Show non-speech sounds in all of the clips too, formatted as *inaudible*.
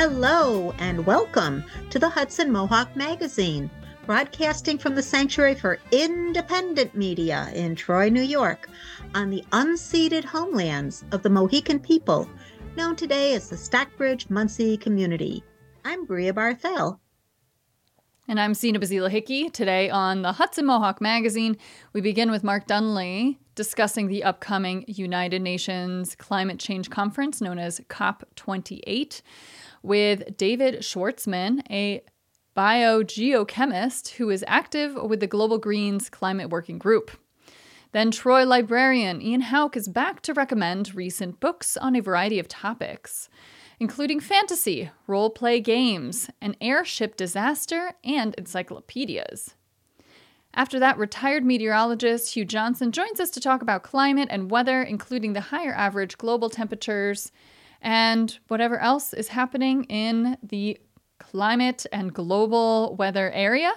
Hello, and welcome to the Hudson Mohawk Magazine, broadcasting from the Sanctuary for Independent Media in Troy, New York, on the unceded homelands of the Mohican people, known today as the Stockbridge Munsee community. I'm Bria Barthel. And I'm Sina Bazila Hickey. Today on the Hudson Mohawk Magazine, we begin with Mark Dunlea discussing the upcoming United Nations Climate Change Conference known as COP28 with David Schwartzman, a biogeochemist who is active with the Global Greens Climate Working Group. Then Troy librarian Ian Hauck is back to recommend recent books on a variety of topics including fantasy, role play games, an airship disaster, and encyclopedias. After that, retired meteorologist Hugh Johnson joins us to talk about climate and weather, including the higher average global temperatures and whatever else is happening in the climate and global weather area.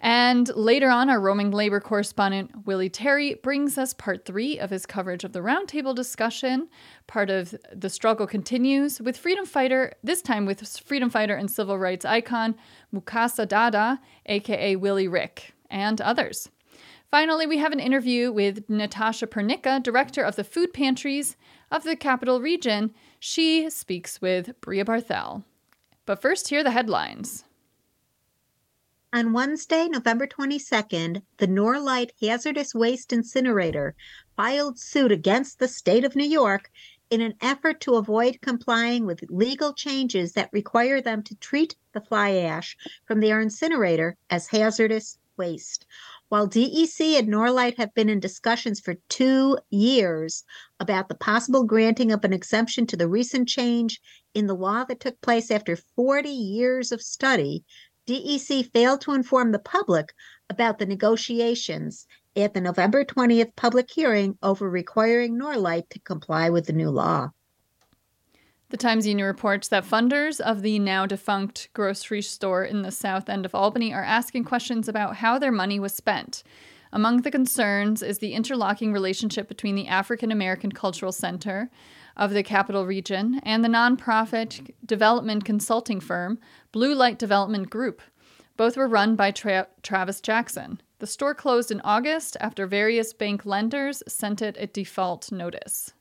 And later on, our roaming labor correspondent Willie Terry brings us part three of his coverage of the roundtable discussion. Part of the struggle continues with freedom fighter, this time with freedom fighter and civil rights icon Mukasa Dada, aka Willie Rick, and others. Finally, we have an interview with Natasha Pernicka, director of the food pantries of the capital region. She speaks with Bria Barthel. But first, here are the headlines. On Wednesday, November 22nd, the Norlite Hazardous Waste Incinerator filed suit against the state of New York in an effort to avoid complying with legal changes that require them to treat the fly ash from their incinerator as hazardous waste. While DEC and Norlite have been in discussions for two years about the possible granting of an exemption to the recent change in the law that took place after 40 years of study, DEC failed to inform the public about the negotiations at the November 20th public hearing over requiring Norlite to comply with the new law. The Times Union reports that funders of the now defunct grocery store in the south end of Albany are asking questions about how their money was spent. Among the concerns is the interlocking relationship between the African American Cultural Center of the capital region and the nonprofit development consulting firm Blue Light Development Group. Both were run by Tra- Travis Jackson. The store closed in August after various bank lenders sent it a default notice.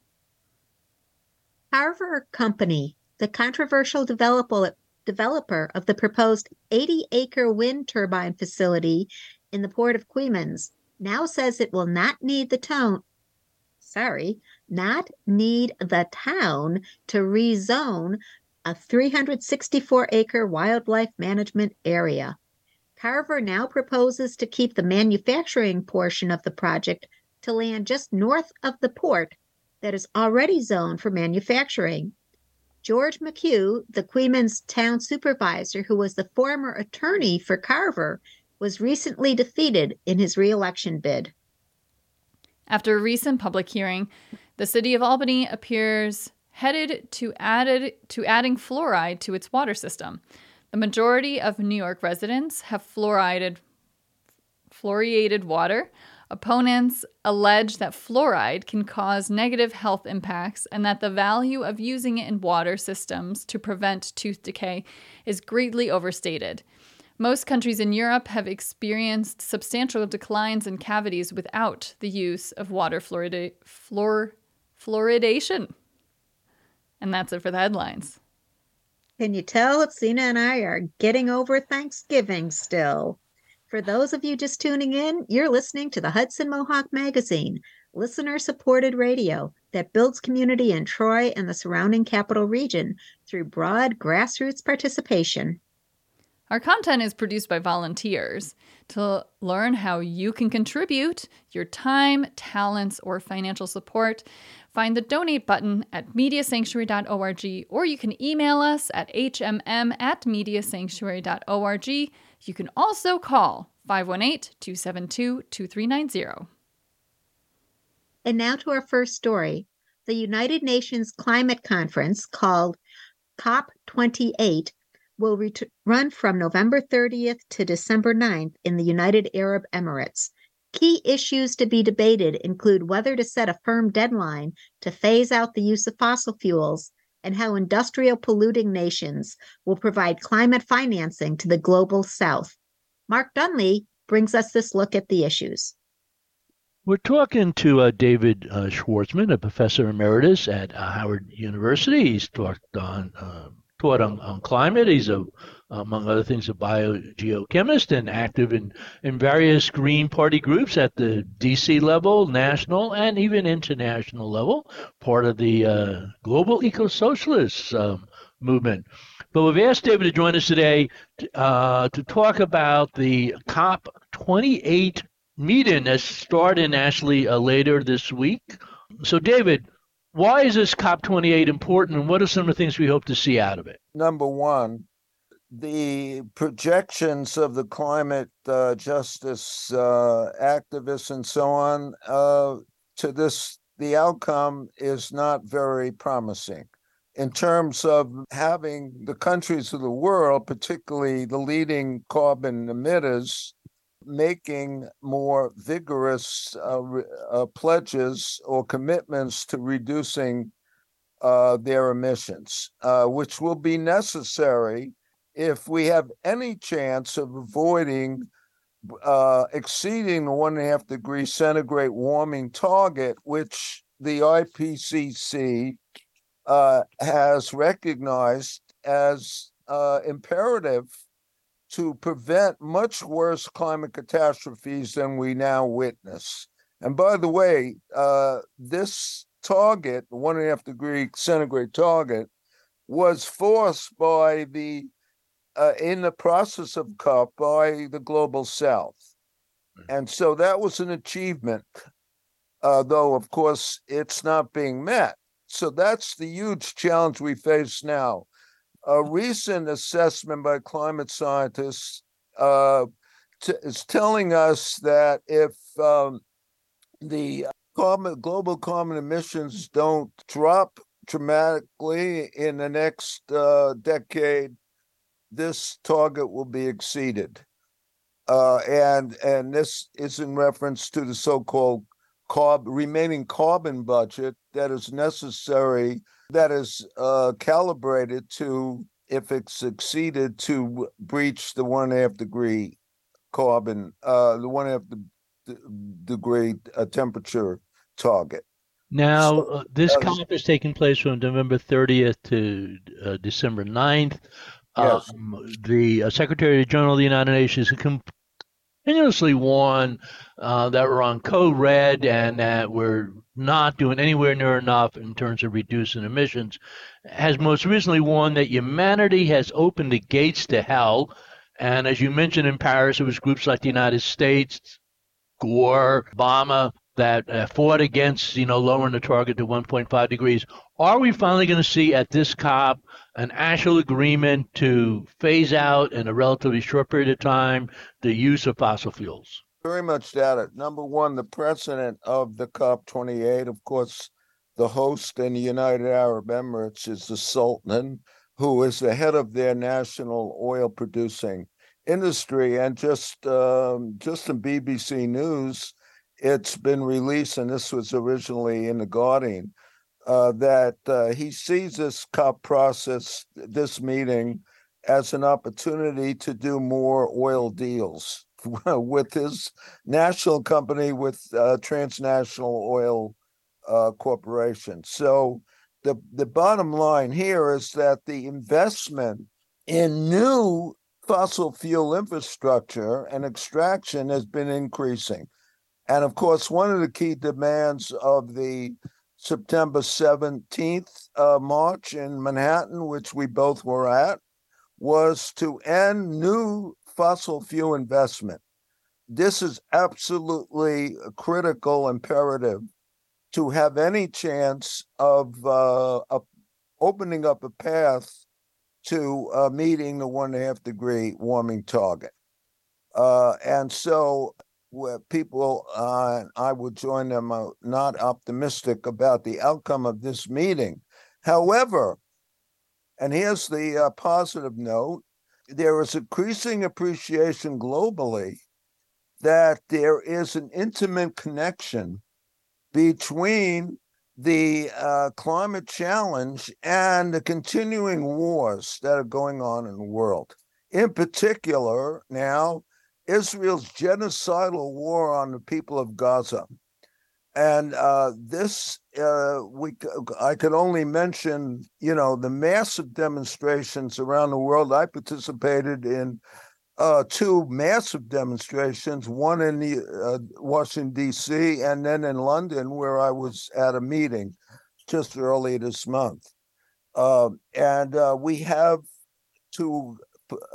Carver Company, the controversial developer, of the proposed 80 acre wind turbine facility in the port of Coeymans, now says it will not need the tone. Sorry, not need the town to rezone a 364 acre wildlife management area. Carver now proposes to keep the manufacturing portion of the project to land just north of the port that is already zoned for manufacturing. George McHugh, the Coeymans town supervisor who was the former attorney for Carver, was recently defeated in his reelection bid. After a recent public hearing, the city of Albany appears headed to added to adding fluoride to its water system. The majority of New York residents have fluoridated fluoridated water. Opponents allege that fluoride can cause negative health impacts and that the value of using it in water systems to prevent tooth decay is greatly overstated. Most countries in Europe have experienced substantial declines in cavities without the use of water fluorida- fluor- fluoridation. And that's it for the headlines. Can you tell Sina and I are getting over Thanksgiving still? For those of you just tuning in, you're listening to the Hudson Mohawk Magazine, listener supported radio that builds community in Troy and the surrounding capital region through broad grassroots participation. Our content is produced by volunteers. To learn how you can contribute your time, talents, or financial support, find the donate button at mediasanctuary.org or you can email us at hmm at mediasanctuary.org. You can also call 518 272 2390. And now to our first story. The United Nations Climate Conference, called COP28, will ret- run from November 30th to December 9th in the United Arab Emirates. Key issues to be debated include whether to set a firm deadline to phase out the use of fossil fuels and how industrial polluting nations will provide climate financing to the global south. Mark Dunlea brings us this look at the issues. We're talking to uh, David uh, Schwartzman, a professor emeritus at uh, Howard University. He's talked on uh, taught on, on climate. He's a among other things, a biogeochemist and active in, in various Green Party groups at the DC level, national, and even international level, part of the uh, global eco socialist um, movement. But we've asked David to join us today uh, to talk about the COP28 meeting that's starting actually uh, later this week. So, David, why is this COP28 important and what are some of the things we hope to see out of it? Number one, the projections of the climate uh, justice uh, activists and so on uh, to this, the outcome is not very promising. In terms of having the countries of the world, particularly the leading carbon emitters, making more vigorous uh, uh, pledges or commitments to reducing uh, their emissions, which will be necessary if we have any chance of avoiding uh, exceeding the one and a half degree centigrade warming target, which the IPCC uh, has recognized as uh, imperative to prevent much worse climate catastrophes than we now witness. And by the way, uh, this target, the one and a half degree centigrade target, was forced by the uh, in the process of COP by the global south. Hmm. And so that was an achievement, uh, though, of course, it's not being met. So that's the huge challenge we face now. A recent assessment by climate scientists uh, t- is telling us that if um, the carbon, global carbon emissions don't drop dramatically in the next uh, decade, this target will be exceeded. Uh, and and this is in reference to the so-called carb remaining carbon budget that is necessary, that is uh, calibrated to, if it's exceeded, to breach the one and a half degree carbon, uh, the one and a half degree uh, temperature target. Now, so, uh, this COP is taking place from November 30th to uh, December 9th. Yes. Um, the uh, Secretary General of the United Nations continuously warned uh, that we're on code red and that we're not doing anywhere near enough in terms of reducing emissions. Has most recently warned that humanity has opened the gates to hell. And as you mentioned in Paris, it was groups like the United States, Gore, Obama, that uh, fought against, you know, lowering the target to 1.5 degrees. Are we finally going to see at this COP an actual agreement to phase out in a relatively short period of time the use of fossil fuels? Very much doubt it. Number one, the president of the COP28, of course, the host in the United Arab Emirates is the Sultan, who is the head of their national oil producing industry. And just um, just in BBC News, it's been released, and this was originally in the Guardian uh, that uh, he sees this COP process, this meeting, as an opportunity to do more oil deals *laughs* with his national company with uh, transnational oil uh, corporation. So the the bottom line here is that the investment in new fossil fuel infrastructure and extraction has been increasing. And of course, one of the key demands of the September 17th uh, march in Manhattan, which we both were at, was to end new fossil fuel investment. This is absolutely critical imperative to have any chance of, uh, opening up a path to uh, meeting the one and a half degree warming target. Uh, and so where people, uh, I would join them, are not optimistic about the outcome of this meeting. However, and here's the uh, positive note there is increasing appreciation globally that there is an intimate connection between the uh, climate challenge and the continuing wars that are going on in the world. In particular, now, Israel's genocidal war on the people of Gaza. And uh, this, uh, we, I could only mention, you know, the massive demonstrations around the world. I participated in uh, two massive demonstrations, one in the, uh, Washington, D.C., and then in London, where I was at a meeting just early this month. Uh, and uh, we have to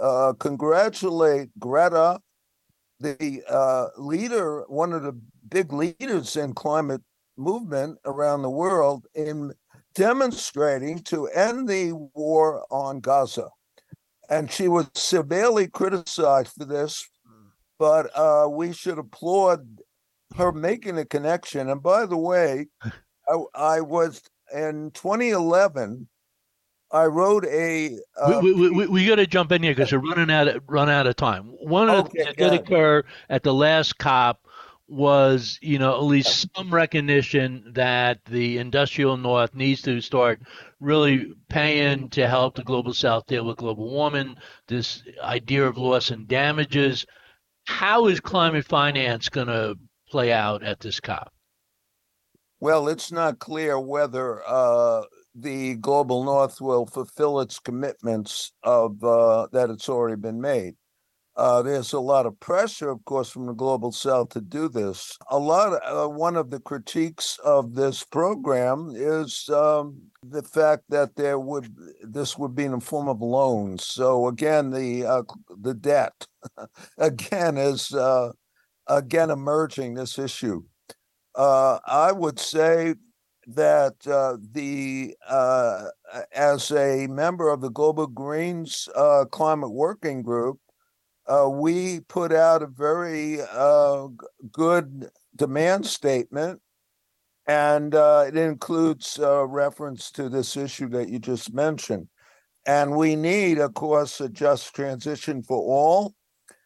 uh, congratulate Greta, the uh, leader, one of the big leaders in climate movement around the world, in demonstrating to end the war on Gaza and she was severely criticized for this, but uh, we should applaud her making a connection. And by the way, *laughs* I, I was in 2011. I wrote a. Uh, we we, we, we got to jump in here because we're running out of run out of time. One of okay, the things that did occur at the last COP was, you know, at least some recognition that the industrial north needs to start really paying to help the global south deal with global warming, this idea of loss and damages. How is climate finance going to play out at this COP? Well, it's not clear whether uh, the global north will fulfill its commitments of uh, that it's already been made. Uh, there's a lot of pressure, of course, from the global south to do this. A lot. Of, uh, one of the critiques of this program is um, the fact that there would this would be in the form of loans. So again, the uh, the debt *laughs* again is uh, again emerging this issue. Uh, I would say that uh, the as a member of the Global Greens Climate Working Group uh, we put out a very uh, good demand statement, and uh, it includes a reference to this issue that you just mentioned. And we need, of course, a just transition for all,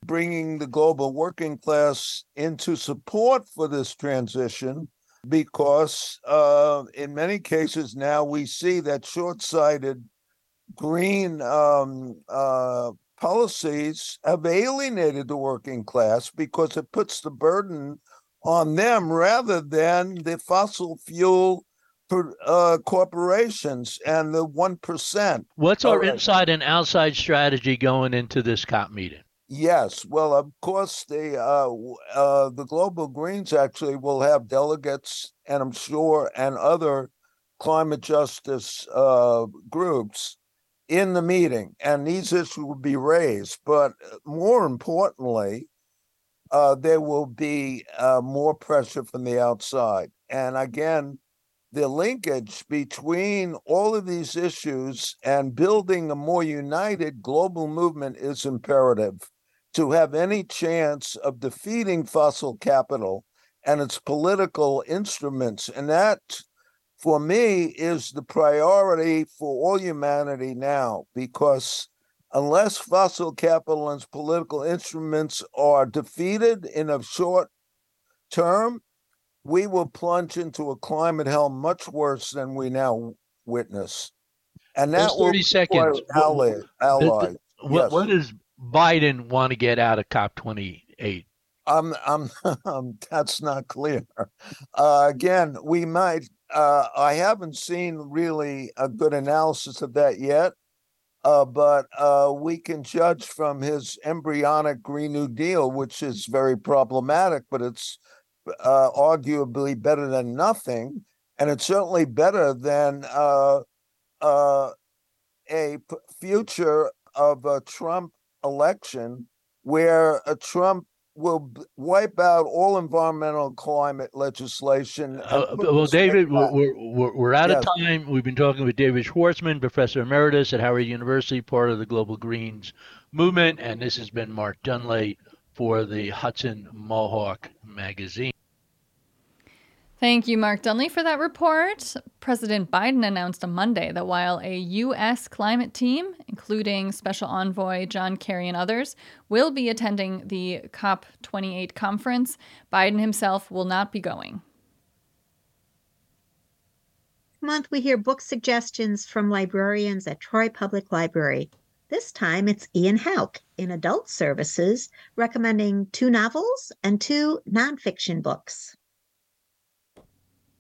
bringing the global working class into support for this transition, because uh, in many cases now we see that short sighted green um, uh, policies have alienated the working class because it puts the burden on them rather than the fossil fuel uh, corporations and the 1%. What's our inside and outside strategy going into this COP meeting? Yes, well, of course, the uh, uh, the Global Greens actually will have delegates, and I'm sure, and other climate justice uh, groups in the meeting, and these issues will be raised. But uh, more importantly, uh, there will be uh, more pressure from the outside. And again, the linkage between all of these issues and building a more united global movement is imperative to have any chance of defeating fossil capital and its political instruments. And that for me is the priority for all humanity now because unless fossil capital and its political instruments are defeated in a short term, we will plunge into a climate hell much worse than we now witness. And that will 30 seconds. Ally, ally. What, yes. what does Biden want to get out of COP28? I'm, I'm, *laughs* um, that's not clear. Uh, again, we might uh, I haven't seen really a good analysis of that yet, uh, but uh, we can judge from his embryonic Green New Deal, which is very problematic, but it's uh, arguably better than nothing. And it's certainly better than uh, a future of a Trump election where a Trump will wipe out all environmental climate legislation. Uh, well, David, we're, we're, we're, out yes. of time. We've been talking with David Schwartzman, Professor Emeritus at Howard University, part of the Global Greens movement. And this has been Mark Dunlea for the Hudson Mohawk magazine. Thank you, Mark Dunlea, for that report. President Biden announced on Monday that while a U.S. climate team, including Special Envoy John Kerry and others, will be attending the COP28 conference, Biden himself will not be going. month, we hear book suggestions from librarians at Troy Public Library. This time it's Ian Hauck in Adult Services recommending two novels and two nonfiction books.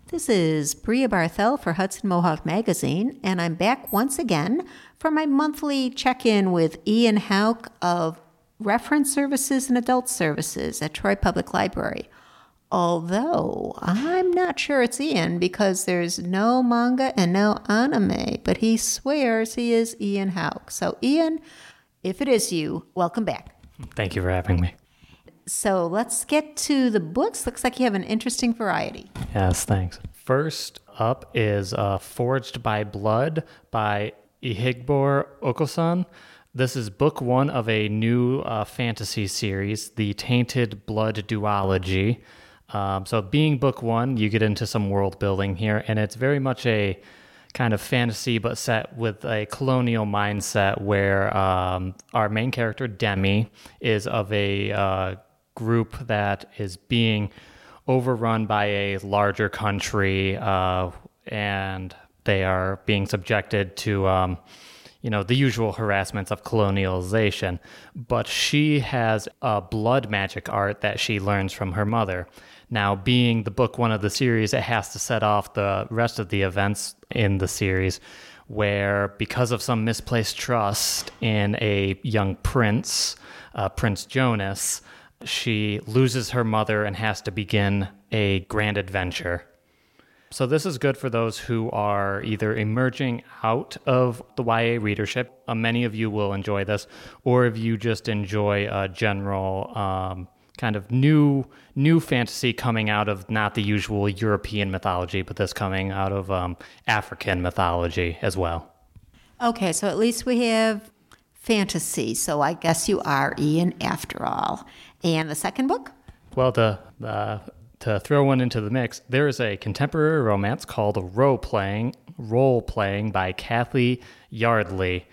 This is Bria Barthel for Hudson Mohawk Magazine, and I'm back once again for my monthly check in with Ian Hauck of Reference Services and Adult Services at Troy Public Library. Although I'm not sure it's Ian because there's no manga and no anime, but he swears he is Ian Hauck. So, Ian, if it is you, welcome back. Thank you for having me. So let's get to the books. Looks like you have an interesting variety. Yes, thanks. First up is uh, Forged by Blood by Ehigbor Okosun. This is book one of a new uh, fantasy series, The Tainted Blood Duology. Um, so, being book one, you get into some world building here, and it's very much a kind of fantasy, but set with a colonial mindset where um, our main character, Demi, is of a uh, group that is being overrun by a larger country, uh, and they are being subjected to, um, you know, the usual harassments of colonialization. But she has a blood magic art that she learns from her mother. Now, being the book one of the series, it has to set off the rest of the events in the series, where because of some misplaced trust in a young prince, uh, Prince Jonas, she loses her mother and has to begin a grand adventure. So, this is good for those who are either emerging out of the YA readership. Uh, many of you will enjoy this, or if you just enjoy a general um, kind of new new fantasy coming out of not the usual European mythology, but this coming out of um, African mythology as well. Okay, so at least we have fantasy. So I guess you are Ian after all. And the second book? Well, to uh, to throw one into the mix, there is a contemporary romance called Role Playing Role Playing by Cathy Yardley.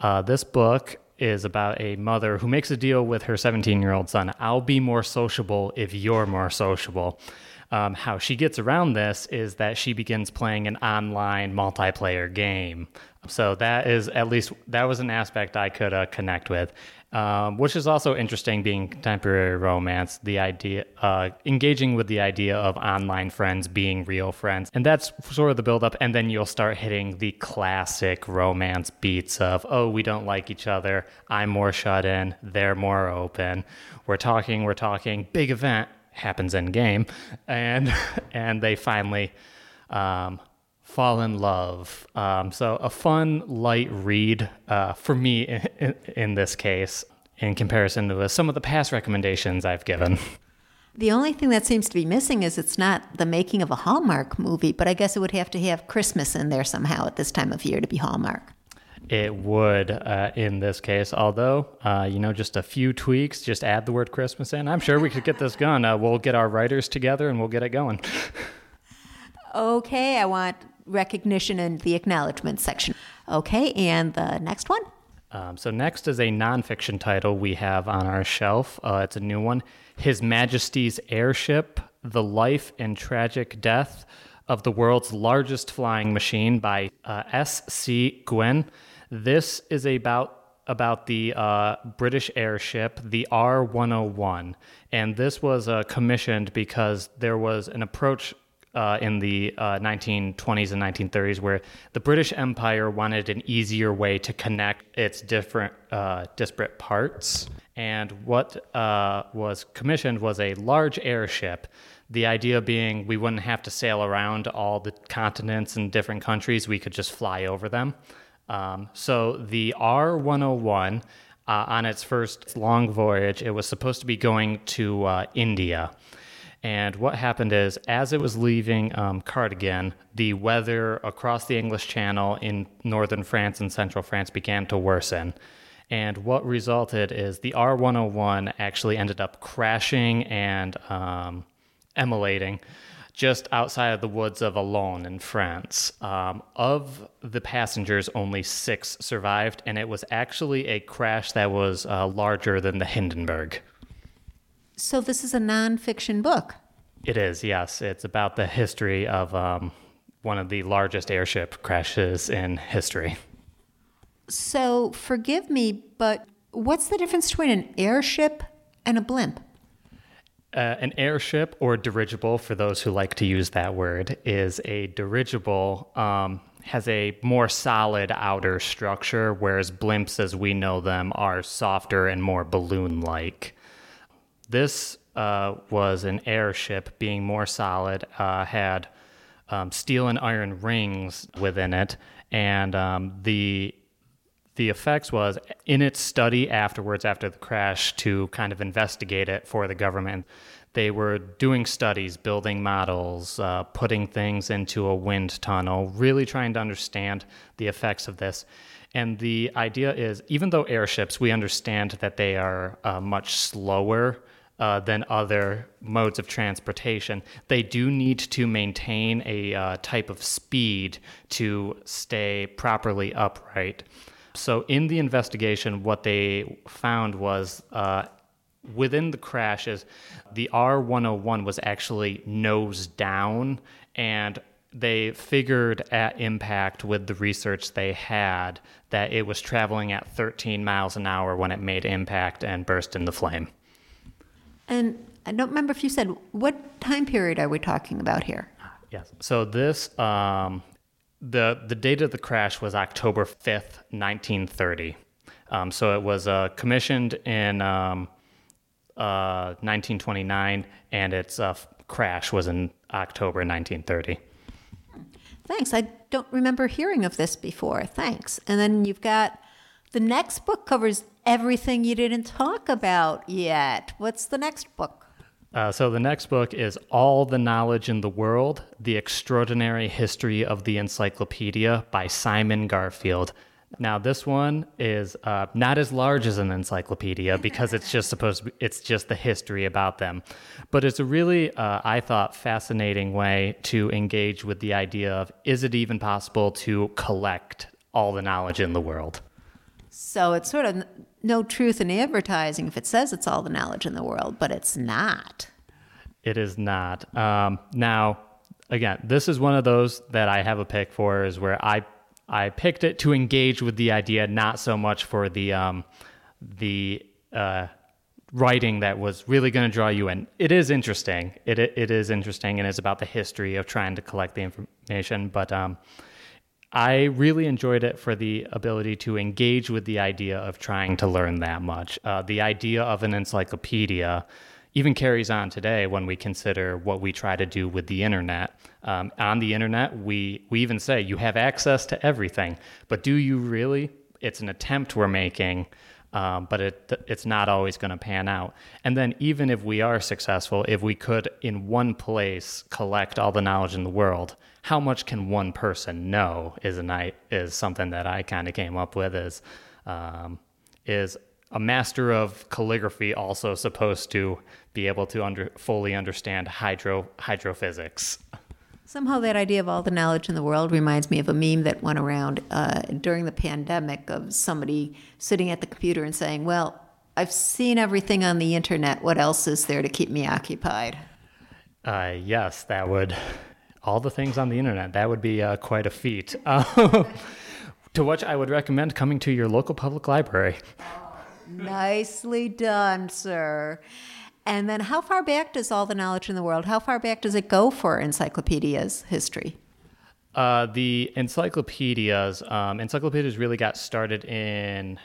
Uh, this book is about a mother who makes a deal with her 17 year old son. I'll be more sociable if you're more sociable. Um, how she gets around this is that she begins playing an online multiplayer game. So that is at least that was an aspect I could uh, connect with um, which is also interesting being contemporary romance the idea uh, engaging with the idea of online friends being real friends. And that's sort of the buildup. And then you'll start hitting the classic romance beats of oh we don't like each other. I'm more shut in. They're more open. We're talking we're talking. Big event happens in game and *laughs* and they finally um, fall in love. Um, so a fun, light read uh, for me in, in, this case, in comparison to some of the past recommendations I've given. The only thing that seems to be missing is it's not the making of a Hallmark movie, but I guess it would have to have Christmas in there somehow at this time of year to be Hallmark. It would uh, in this case, although, uh, you know, just a few tweaks, just add the word Christmas in. I'm sure we could get this done. Uh, we'll get our writers together and we'll get it going. *laughs* okay, I want recognition and the acknowledgement section. Okay, and the next one? Um, so, next is a nonfiction title we have on our shelf. Uh, it's a new one His Majesty's Airship The Life and Tragic Death of the World's Largest Flying Machine by uh, S.C. Gwynne. This is about about the uh, British airship, the R 101. And this was uh, commissioned because there was an approach uh, in the uh, 1920s and 1930s, where the British Empire wanted an easier way to connect its different uh, disparate parts. And what uh, was commissioned was a large airship. The idea being we wouldn't have to sail around all the continents and different countries, we could just fly over them. Um, so the R 101, uh, on its first long voyage, it was supposed to be going to uh, India. And what happened is, as it was leaving um, Cardington, the weather across the English Channel in northern France and central France began to worsen. And what resulted is the R 101 actually ended up crashing and um, emulating just outside of the woods of Allonne in France. Um, of the passengers, only six survived, and it was actually a crash that was uh, larger than the Hindenburg. So this is a nonfiction book. It is, yes. It's about the history of um, one of the largest airship crashes in history. So forgive me, but what's the difference between an airship and a blimp? Uh, an airship or dirigible, for those who like to use that word, is a dirigible. Um, has a more solid outer structure, whereas blimps, as we know them, are softer and more balloon like. This uh, was an airship, being more solid, uh, had um, steel and iron rings within it, and um, the the effects was in its study afterwards, after the crash, to kind of investigate it for the government. They were doing studies, building models, uh, putting things into a wind tunnel, really trying to understand the effects of this. And the idea is even though airships, we understand that they are uh, much slower uh, than other modes of transportation, they do need to maintain a uh, type of speed to stay properly upright. So, in the investigation, what they found was uh, within the crashes, the R101 was actually nose down, and they figured at impact with the research they had that it was traveling at 13 miles an hour when it made impact and burst into flame. And I don't remember if you said what time period are we talking about here? Yes. So this um, the the date of the crash was October fifth, nineteen thirty. Um, so it was uh, commissioned in um, uh, 1929, and its uh, crash was in October 1930. Thanks. I don't remember hearing of this before. Thanks. And then you've got the next book covers everything you didn't talk about yet. What's the next book? Uh, so the next book is All the Knowledge in the World The Extraordinary History of the Encyclopedia by Simon Garfield. Now, this one is uh, not as large as an encyclopedia *laughs* because it's just supposed to be, it's just the history about them. But it's a really, uh, I thought, fascinating way to engage with the idea of is it even possible to collect all the knowledge in the world? So it's sort of no truth in advertising if it says it's all the knowledge in the world, but it's not. It is not. Um, now, again, this is one of those that I have a pick for, is where I I picked it to engage with the idea, not so much for the um, the uh, writing that was really going to draw you in. It is interesting. It, it, it is interesting, and it's about the history of trying to collect the information. But um, I really enjoyed it for the ability to engage with the idea of trying to learn that much. Uh, the idea of an encyclopedia even carries on today when we consider what we try to do with the internet. Um, on the internet, we, we even say you have access to everything, but do you really? It's an attempt we're making. Um, but it, it's not always going to pan out. And then, even if we are successful, if we could in one place collect all the knowledge in the world, how much can one person know is a night is something that I kind of came up with is um, is a master of calligraphy also supposed to be able to under, fully understand hydro hydrophysics. Somehow, that idea of all the knowledge in the world reminds me of a meme that went around uh, during the pandemic of somebody sitting at the computer and saying, Well, I've seen everything on the internet. What else is there to keep me occupied? Uh, yes, that would all the things on the internet. That would be uh, quite a feat. Uh, *laughs* to which I would recommend coming to your local public library. *laughs* Nicely done, sir. And then, how far back does all the knowledge in the world? How far back does it go for encyclopedias history? Uh, the encyclopedias, um, encyclopedias really got started in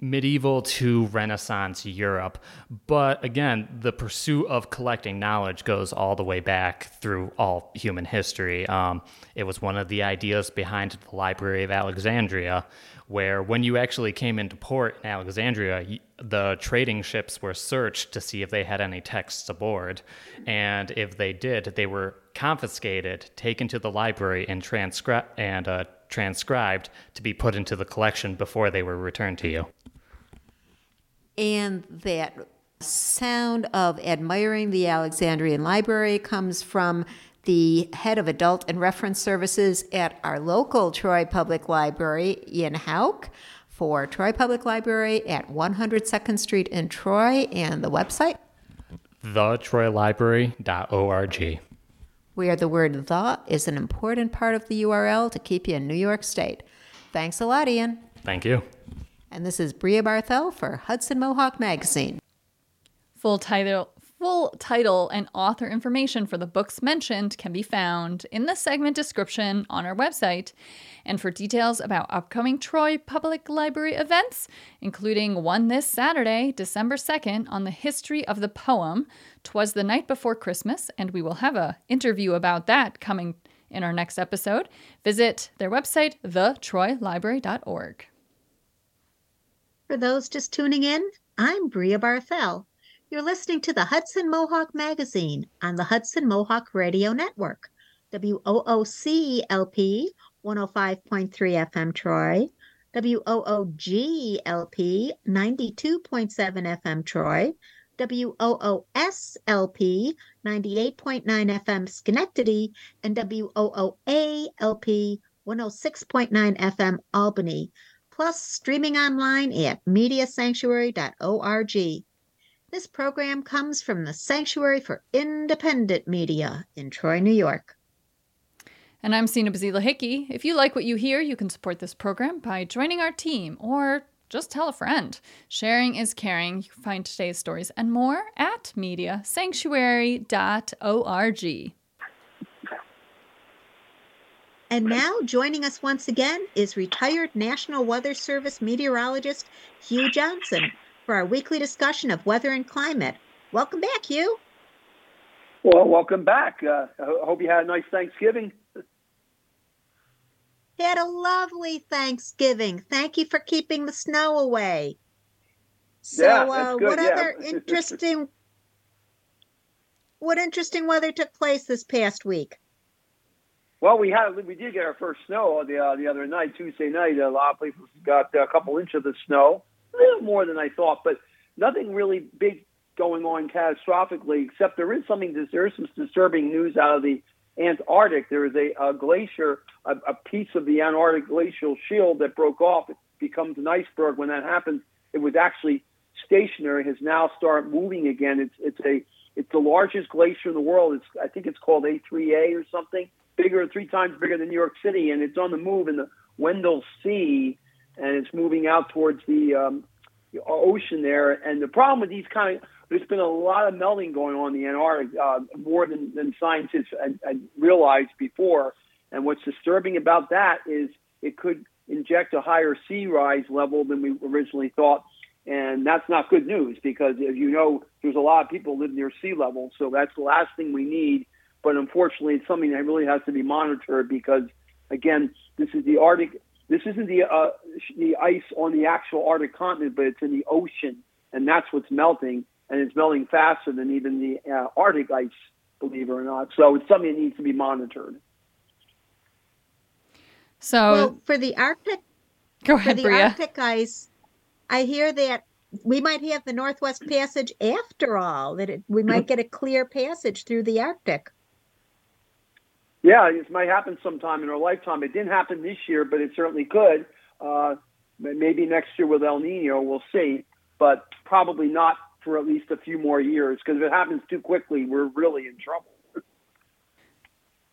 medieval to Renaissance Europe. But again, the pursuit of collecting knowledge goes all the way back through all human history. Um, it was one of the ideas behind the Library of Alexandria, where when you actually came into port in Alexandria, the trading ships were searched to see if they had any texts aboard. And if they did, they were confiscated, taken to the library, and, transcribed and uh, transcribed to be put into the collection before they were returned to you. And that sound of admiring the Alexandrian Library comes from the head of adult and reference services at our local Troy Public Library, Ian Hauck, for Troy Public Library at 100 Second Street in Troy, and the website? thetroylibrary.org. where the word the is an important part of the URL to keep you in New York State. Thanks a lot, Ian. Thank you. And this is Bria Barthel for Hudson Mohawk Magazine. Full title Full title and author information for the books mentioned can be found in the segment description on our website. And for details about upcoming Troy Public Library events, including one this Saturday, December 2nd, on the history of the poem, Twas the Night Before Christmas, and we will have a interview about that coming in our next episode, visit their website, thetroylibrary.org. For those just tuning in, I'm Bria Barthel. You're listening to the Hudson Mohawk Magazine on the Hudson Mohawk Radio Network, WOOCLP 105.3 FM Troy, WOOGLP 92.7 FM Troy, WOOSLP 98.9 FM Schenectady, and WOOALP 106.9 FM Albany, plus streaming online at mediasanctuary.org. This program comes from the Sanctuary for Independent Media in Troy, New York. And I'm Sina Bazila Hickey. If you like what you hear, you can support this program by joining our team or just tell a friend. Sharing is caring. You can find today's stories and more at mediasanctuary.org. And now, joining us once again is retired National Weather Service meteorologist Hugh Johnson for our weekly discussion of weather and climate. Welcome back, Hugh. Well, welcome back. Uh, I hope you had a nice Thanksgiving. Had a lovely Thanksgiving. Thank you for keeping the snow away. So, yeah, uh, what yeah. other *laughs* interesting what interesting weather took place this past week? Well, we had we did get our first snow the uh, the other night, Tuesday night. A lot of people got a couple inches of snow a little more than I thought, but nothing really big going on catastrophically. Except there is something. There is some disturbing news out of the Antarctic. There is a, a glacier, a, a piece of the Antarctic glacial shield that broke off. It becomes an iceberg. When that happens, it was actually stationary. Has now started moving again. It's it's a it's the largest glacier in the world. It's I think it's called A3A or something. Bigger, three times bigger than New York City, and it's on the move in the Weddell Sea and it's moving out towards the, um, ocean there. And the problem with these kind of there's been a lot of melting going on in the Antarctic, uh, more than, than scientists had, had realized before. And what's disturbing about that is it could inject a higher sea rise level than we originally thought. And that's not good news because, as you know, there's a lot of people live near sea level. So that's the last thing we need. But unfortunately, it's something that really has to be monitored because, again, this is the Arctic this isn't the uh, the ice on the actual Arctic continent, but it's in the ocean, and that's what's melting, and it's melting faster than even the uh, Arctic ice, believe it or not. So it's something that needs to be monitored. So, well, for the Arctic, go ahead, for the Bria. Arctic ice, I hear that we might have the Northwest Passage after all. That it, we might get a clear passage through the Arctic. Yeah, it might happen sometime in our lifetime. It didn't happen this year, but it certainly could. Uh, maybe next year with El Nino, we'll see, but probably not for at least a few more years because if it happens too quickly, we're really in trouble.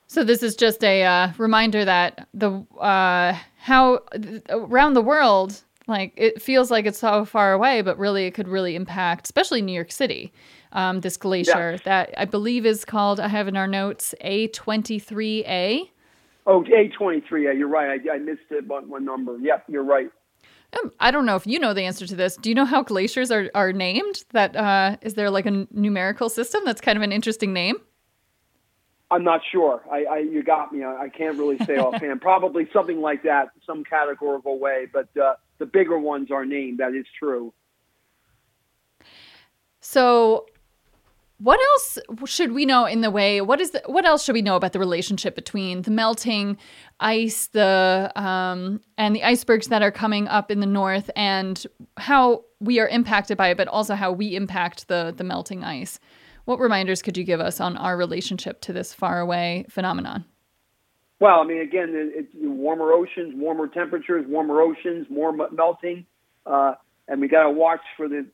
So this is just a uh, reminder that the uh, how around the world, like it feels like it's so far away, but really it could really impact, especially New York City. Um, this glacier Yeah. that I believe is called, I have in our notes, A23A. Oh, A23. Yeah, you're right. I, I missed it, one, one number. Yep, you're right. Um, I don't know if you know the answer to this. Do you know how glaciers are, are named? That uh, is there like a n- numerical system that's kind of an interesting name? I'm not sure. I, I you got me. I, I can't really say *laughs* offhand. Probably something like that, some categorical way. But uh, the bigger ones are named. That is true. So, what else should we know in the way? What is the, what else should we know about the relationship between the melting ice, the um, and the icebergs that are coming up in the north, and how we are impacted by it, but also how we impact the the melting ice? What reminders could you give us on our relationship to this faraway phenomenon? Well, I mean, again, it- it's warmer oceans, warmer temperatures, warmer oceans, more melting, uh, and we got to watch for the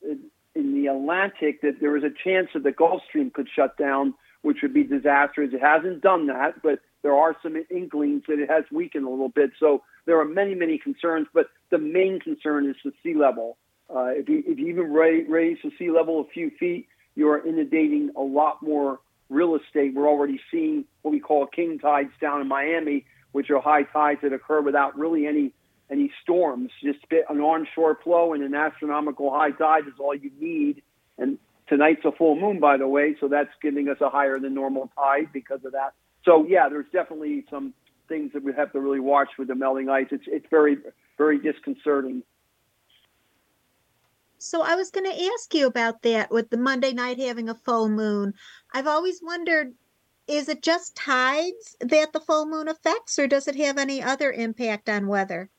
in the Atlantic that there is a chance that the Gulf Stream could shut down which would be disastrous. It hasn't done that, but there are some inklings that it has weakened a little bit. So there are many, many concerns, but the main concern is the sea level. Uh, if, you, if you even raise, raise the sea level a few feet, you are inundating a lot more real estate. We're already seeing what we call king tides down in Miami, which are high tides that occur without really any any storms. Just an onshore flow and an astronomical high tide is all you need. And tonight's a full moon, by the way, so that's giving us a higher than normal tide because of that. So yeah, there's definitely some things that we have to really watch with the melting ice. It's it's very very disconcerting. So I was going to ask you about that with the Monday night having a full moon. I've always wondered is it just tides that the full moon affects or does it have any other impact on weather?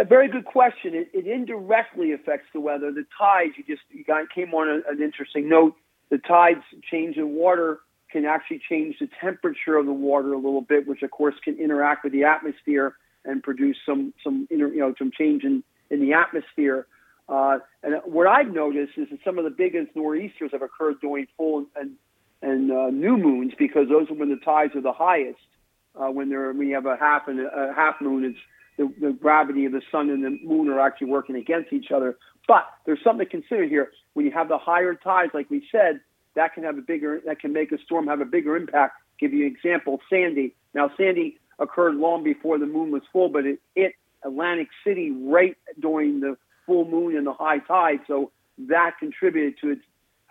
A very good question. It, it indirectly affects the weather. The tides, you just you got, came on a, an interesting note. The tides change in water can actually change the temperature of the water a little bit, which of course can interact with the atmosphere and produce some some you know some change in, in the atmosphere. Uh, and what I've noticed is that some of the biggest nor'easters have occurred during full and and uh, new moons because those are when the tides are the highest. Uh, when there when you have a half and a half moon, it's the, the gravity of the sun and the moon are actually working against each other. But there's something to consider here. When you have the higher tides, like we said, that can have a bigger that can make a storm have a bigger impact. Give you an example, Sandy. Now Sandy occurred long before the moon was full, but it hit Atlantic City right during the full moon and the high tide, so that contributed to it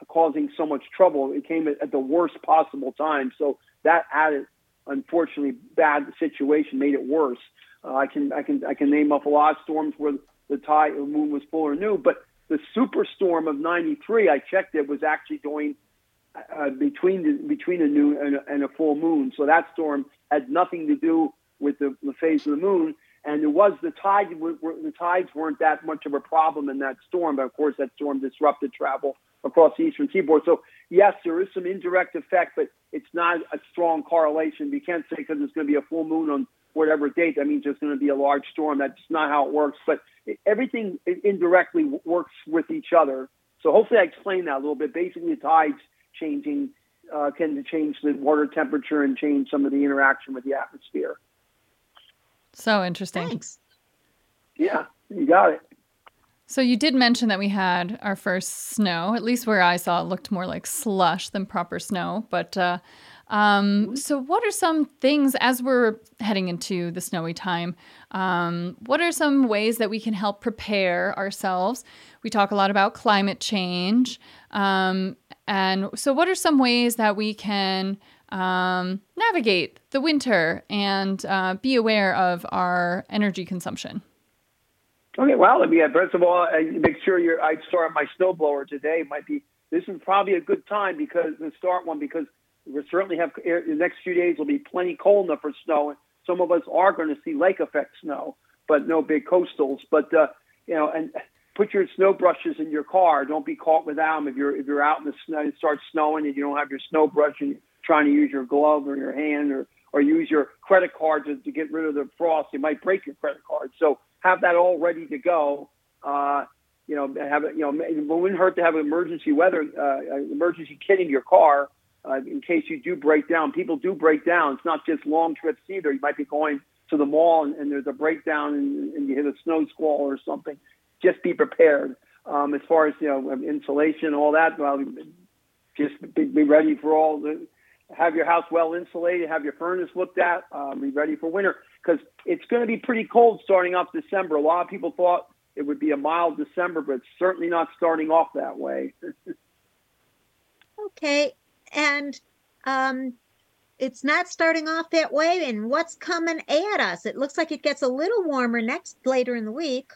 causing so much trouble. It came at, at the worst possible time, so that added, unfortunately, bad situation made it worse. Uh, I can I can I can name off a lot of storms where the tide the moon was full or new, but the superstorm of '93, I checked it was actually doing uh, between the, between a new and a, and a, full moon. So that storm had nothing to do with the, the phase of the moon, and it was the tide. The tides weren't that much of a problem in that storm, but of course that storm disrupted travel across the eastern seaboard. So yes, there is some indirect effect, but it's not a strong correlation. You can't say because it's going to be a full moon on whatever date that means there's going to be a large storm. That's not how it works. But everything indirectly works with each other. So hopefully I explained that a little bit. Basically, the tides changing uh, can change the water temperature and change some of the interaction with the atmosphere. So interesting. Thanks. Yeah, you got it. So you did mention that we had our first snow. At least where I saw it looked more like slush than proper snow. But uh, um, so, what are some things as we're heading into the snowy time? Um, what are some ways that we can help prepare ourselves? We talk a lot about climate change. Um, and so, what are some ways that we can um, navigate the winter and uh, be aware of our energy consumption? Okay, well, me first of all make sure you're. I start my snowblower today. Might be this is probably a good time because to start one because we certainly have the next few days will be plenty cold enough for snow. Some of us are going to see lake effect snow, but no big coastals. But uh, you know, and put your snow brushes in your car. Don't be caught without them if you're if you're out in the snow. It starts snowing and you don't have your snow brush and you're trying to use your glove or your hand or or use your credit card to, to get rid of the frost. You might break your credit card. So have that all ready to go. Uh, you know, have it. You know, it wouldn't hurt to have an emergency weather, uh, emergency kit in your car uh, in case you do break down. People do break down. It's not just long trips either. You might be going to the mall and, and there's a breakdown and, and you hit a snow squall or something. Just be prepared. Um, as far as you know, insulation, all that. Well, just be, be ready for all the. Have your house well insulated. Have your furnace looked at. Um, be ready for winter because it's going to be pretty cold starting off December. A lot of people thought it would be a mild December, but it's certainly not starting off that way. *laughs* okay, and um, it's not starting off that way. And what's coming at us? It looks like it gets a little warmer next later in the week.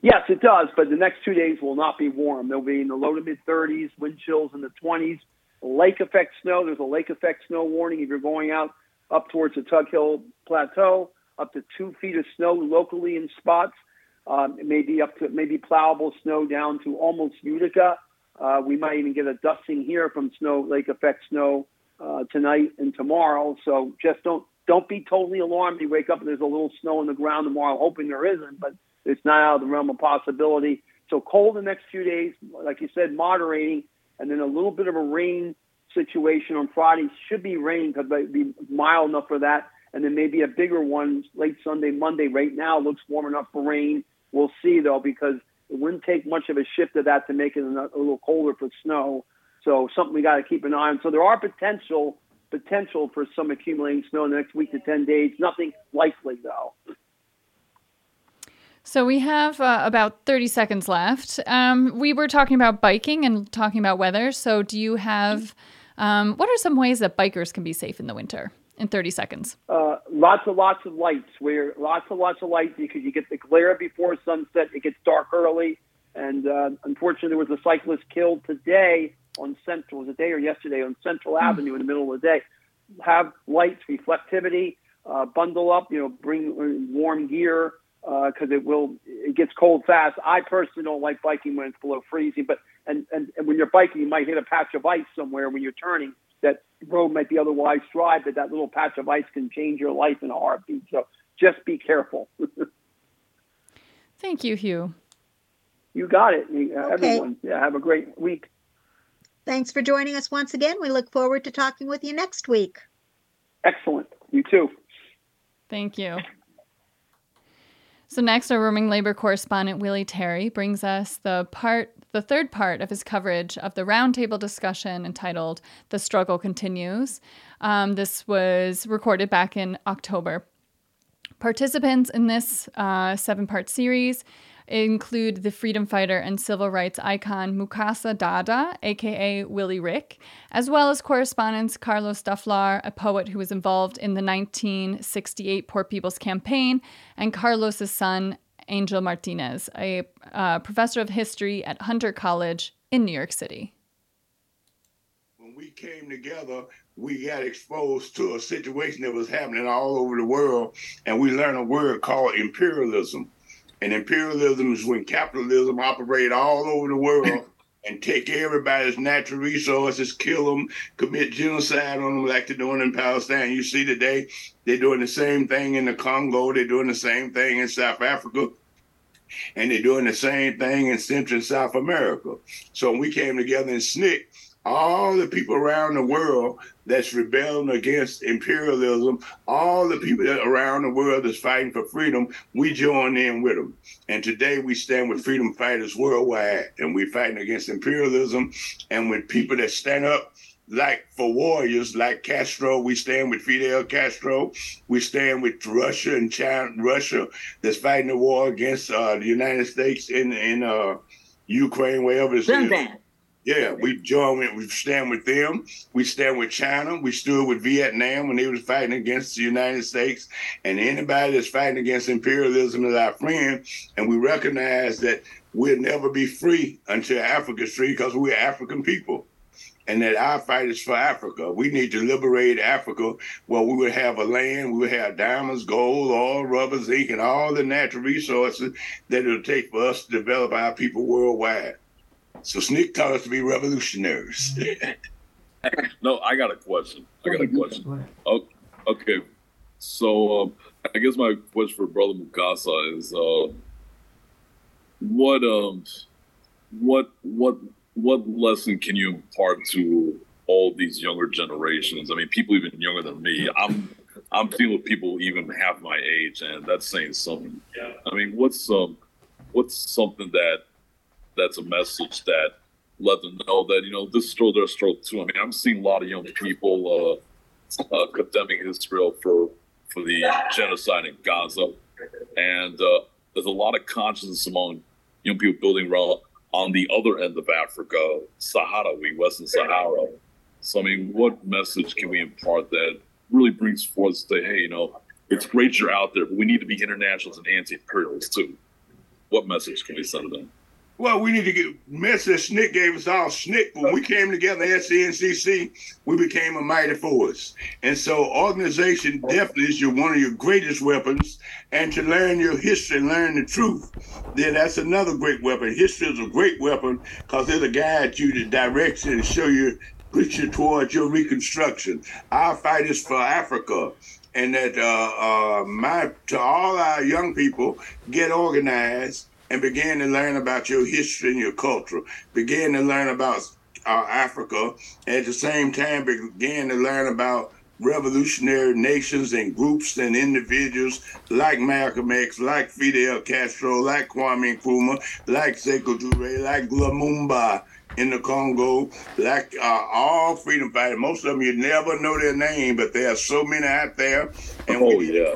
Yes, it does, but the next two days will not be warm. They'll be in the low to mid 30s, wind chills in the 20s. Lake effect snow. There's a lake effect snow warning if you're going out up towards the Tug Hill Plateau. Up to two feet of snow locally in spots. Um, it may be up to maybe plowable snow down to almost Utica. Uh, we might even get a dusting here from snow lake effect snow uh, tonight and tomorrow. So just don't don't be totally alarmed. You wake up and there's a little snow on the ground tomorrow, hoping there isn't, but it's not out of the realm of possibility. So cold the next few days, like you said, moderating, and then a little bit of a rain situation on Friday should be rain because it be mild enough for that. And then maybe a bigger one late Sunday, Monday. Right now looks warm enough for rain. We'll see though because it wouldn't take much of a shift of that to make it a little colder for snow. So something we got to keep an eye on. So there are potential potential for some accumulating snow in the next week to ten days. Nothing likely though. So we have uh, about 30 seconds left. Um, we were talking about biking and talking about weather. So do you have, um, what are some ways that bikers can be safe in the winter in 30 seconds? Uh, lots and lots of lights. Where lots and lots of lights because you get the glare before sunset. It gets dark early. And uh, unfortunately, there was a cyclist killed today on Central, was it day or yesterday, on Central mm. Avenue in the middle of the day. Have lights, reflectivity, uh, bundle up, you know, bring warm gear, because uh, it will it gets cold fast. I personally don't like biking when it's below freezing, but and, and and when you're biking, you might hit a patch of ice somewhere when you're turning. That road might be otherwise dry, but that little patch of ice can change your life in a heartbeat. So just be careful. *laughs* Thank you, Hugh. You got it, uh, okay. everyone. Yeah, have a great week. Thanks for joining us once again. We look forward to talking with you next week. Excellent. You too. Thank you. So next, our roaming labor correspondent Willie Terry brings us the part, the third part of his coverage of the roundtable discussion entitled "The Struggle Continues." Um, this was recorded back in October. Participants in this uh, seven-part series include the freedom fighter and civil rights icon Mukasa Dada, aka Willie Rick, as well as correspondents Carlos Daflar, a poet who was involved in the 1968 Poor People's Campaign, and Carlos's son, Angel Martinez, a uh, professor of history at Hunter College in New York City. When we came together, we got exposed to a situation that was happening all over the world, and we learned a word called imperialism and imperialism is when capitalism operated all over the world *laughs* and take everybody's natural resources, kill them, commit genocide on them like they're doing in Palestine. You see today, they're doing the same thing in the Congo. They're doing the same thing in South Africa. And they're doing the same thing in Central and South America. So when we came together in SNCC, all the people around the world that's rebelling against imperialism, all the people around the world that's fighting for freedom, we join in with them. And today we stand with freedom fighters worldwide, and we're fighting against imperialism. And with people that stand up, like for warriors like Castro, we stand with Fidel Castro. We stand with Russia and China, Russia that's fighting the war against uh, the United States in in uh, Ukraine, wherever it's. Yeah, we join we stand with them. We stand with China. We stood with Vietnam when they was fighting against the United States. And anybody that's fighting against imperialism is our friend. And we recognize that we'll never be free until Africa's free because we're African people. And that our fight is for Africa. We need to liberate Africa where we would have a land, we would have diamonds, gold, oil, rubber, zinc, and all the natural resources that it'll take for us to develop our people worldwide. So SNCC taught us to be revolutionaries. *laughs* no, I got a question. I got a question. Oh, okay. So um, I guess my question for Brother Mukasa is uh, what um what what what lesson can you impart to all these younger generations? I mean, people even younger than me. I'm I'm dealing with people even half my age, and that's saying something. Yeah. I mean, what's um what's something that that's a message that let them know that you know this is still their struggle too. I mean, I'm seeing a lot of young people uh, uh, condemning Israel for for the genocide in Gaza, and uh, there's a lot of consciousness among young people building on the other end of Africa, Sahara, we Western Sahara. So I mean, what message can we impart that really brings forth to say, hey, you know, it's great you're out there, but we need to be internationalists and anti-imperialists too. What message can we send to them? Well, we need to get message SNCC gave us all SNCC. When we came together at we became a mighty force. And so organization definitely is your one of your greatest weapons. And to learn your history and learn the truth, then that's another great weapon. History is a great weapon because it'll guide you to direction and show you push you towards your reconstruction. Our fight is for Africa and that uh, uh, my to all our young people get organized and began to learn about your history and your culture. Begin to learn about uh, Africa. At the same time, began to learn about revolutionary nations and groups and individuals like Malcolm X, like Fidel Castro, like Kwame Nkrumah, like Sekou Toure, like Lumumba in the Congo, like uh, all freedom fighters. Most of them you never know their name, but there are so many out there. And oh, we, yeah.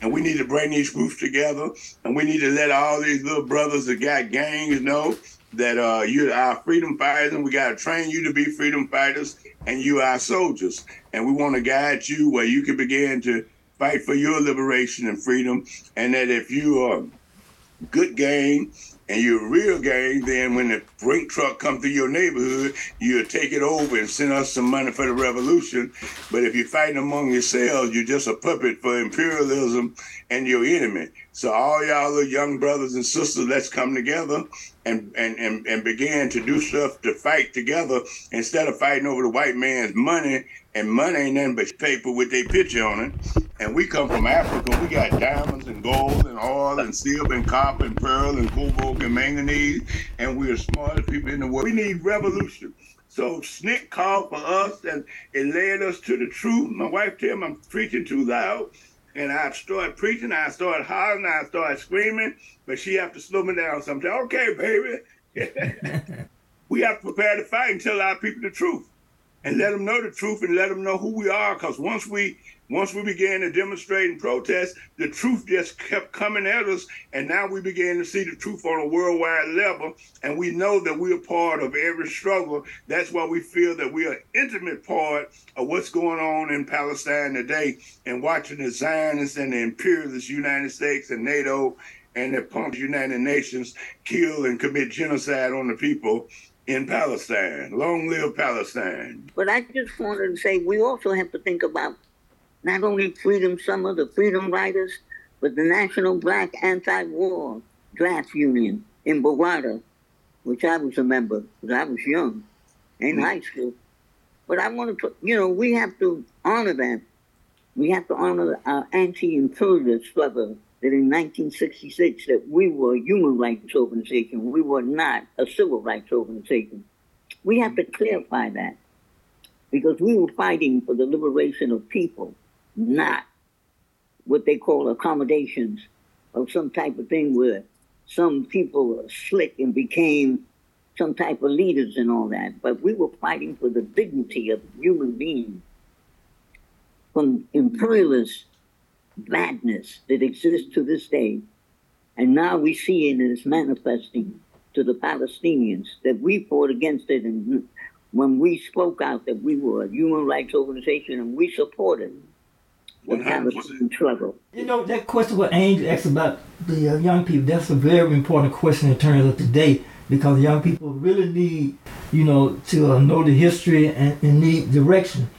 And we need to bring these groups together, and we need to let all these little brothers that got gangs know that uh, you're our freedom fighters, and we got to train you to be freedom fighters, and you are soldiers. And we want to guide you where you can begin to fight for your liberation and freedom. And that if you are good gang and you're a real gang, then when the brink truck come through your neighborhood, you'll take it over and send us some money for the revolution. But if you're fighting among yourselves, you're just a puppet for imperialism and your enemy. So all y'all little young brothers and sisters, let's come together and, and, and, and begin to do stuff to fight together instead of fighting over the white man's money. And money ain't nothing but paper with their picture on it. And we come from Africa. We got diamonds and gold and oil and silver and copper and pearl and cobalt and manganese. And we're the smartest people in the world. We need revolution. So SNCC called for us and it led us to the truth. My wife tell me I'm preaching too loud. And I started preaching, I started hollering, I started screaming, but she have to slow me down sometimes. Okay, baby. *laughs* we have to prepare to fight and tell our people the truth and let them know the truth and let them know who we are. Because once we once we began to demonstrate and protest, the truth just kept coming at us. And now we began to see the truth on a worldwide level. And we know that we are part of every struggle. That's why we feel that we are intimate part of what's going on in Palestine today and watching the Zionists and the imperialist United States and NATO and the punk United Nations kill and commit genocide on the people in Palestine. Long live Palestine. But I just wanted to say we also have to think about not only Freedom Summer, the Freedom Riders, but the National Black Anti-War Draft Union in Bogota, which I was a member because I was young in mm-hmm. high school. But I want to, you know, we have to honor that. We have to honor our anti-imperialist struggle that in 1966 that we were a human rights organization. We were not a civil rights organization. We have to clarify that because we were fighting for the liberation of people not what they call accommodations of some type of thing where some people were slick and became some type of leaders and all that. But we were fighting for the dignity of human beings from imperialist madness that exists to this day. And now we see it as manifesting to the Palestinians that we fought against it. And when we spoke out that we were a human rights organization and we supported what happens in trouble. You know, that question what Angel asked about the uh, young people, that's a very important question in terms of today because young people really need, you know, to uh, know the history and, and, need direction.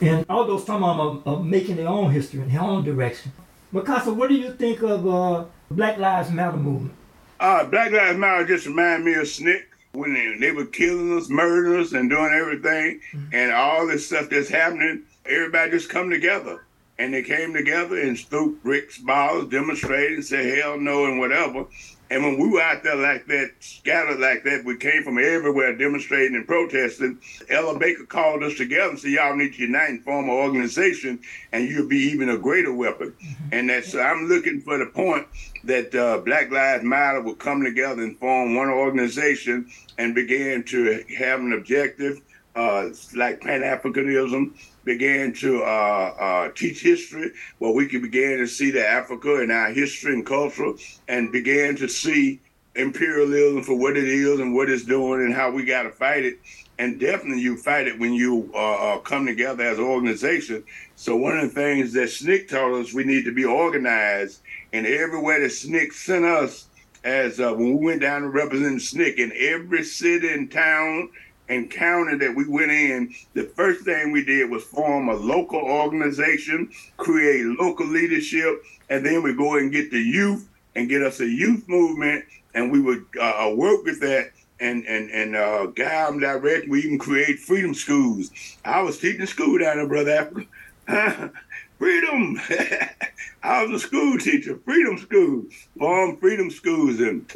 And all those talking about are, making their own history and their own direction. Mukasa, what do you think of uh, Black Lives Matter movement? Uh, Black Lives Matter just remind me of SNCC when they, they were killing us, murdering us, and doing everything, mm-hmm. and all this stuff that's happening. Everybody just come together and they came together and threw bricks, balls, demonstrated, and said hell no and whatever. And when we were out there like that, scattered like that, we came from everywhere demonstrating and protesting. Ella Baker called us together and said, y'all need to unite and form an organization and you'll be even a greater weapon. Mm-hmm. And that's, I'm looking for the point that uh, Black Lives Matter will come together and form one organization and begin to have an objective uh, like Pan-Africanism, began to uh, uh, teach history, where we could begin to see the Africa and our history and culture, and began to see imperialism for what it is and what it's doing and how we got to fight it. And definitely, you fight it when you uh, uh, come together as an organization. So one of the things that SNCC told us we need to be organized, and everywhere that SNCC sent us, as uh, when we went down to represent SNCC in every city and town and that we went in, the first thing we did was form a local organization, create local leadership, and then we go and get the youth and get us a youth movement, and we would uh, uh work with that and and and uh, guide them direct. We even create freedom schools. I was teaching school down there, brother Africa. *laughs* freedom. *laughs* I was a school teacher, freedom school, formed freedom schools, and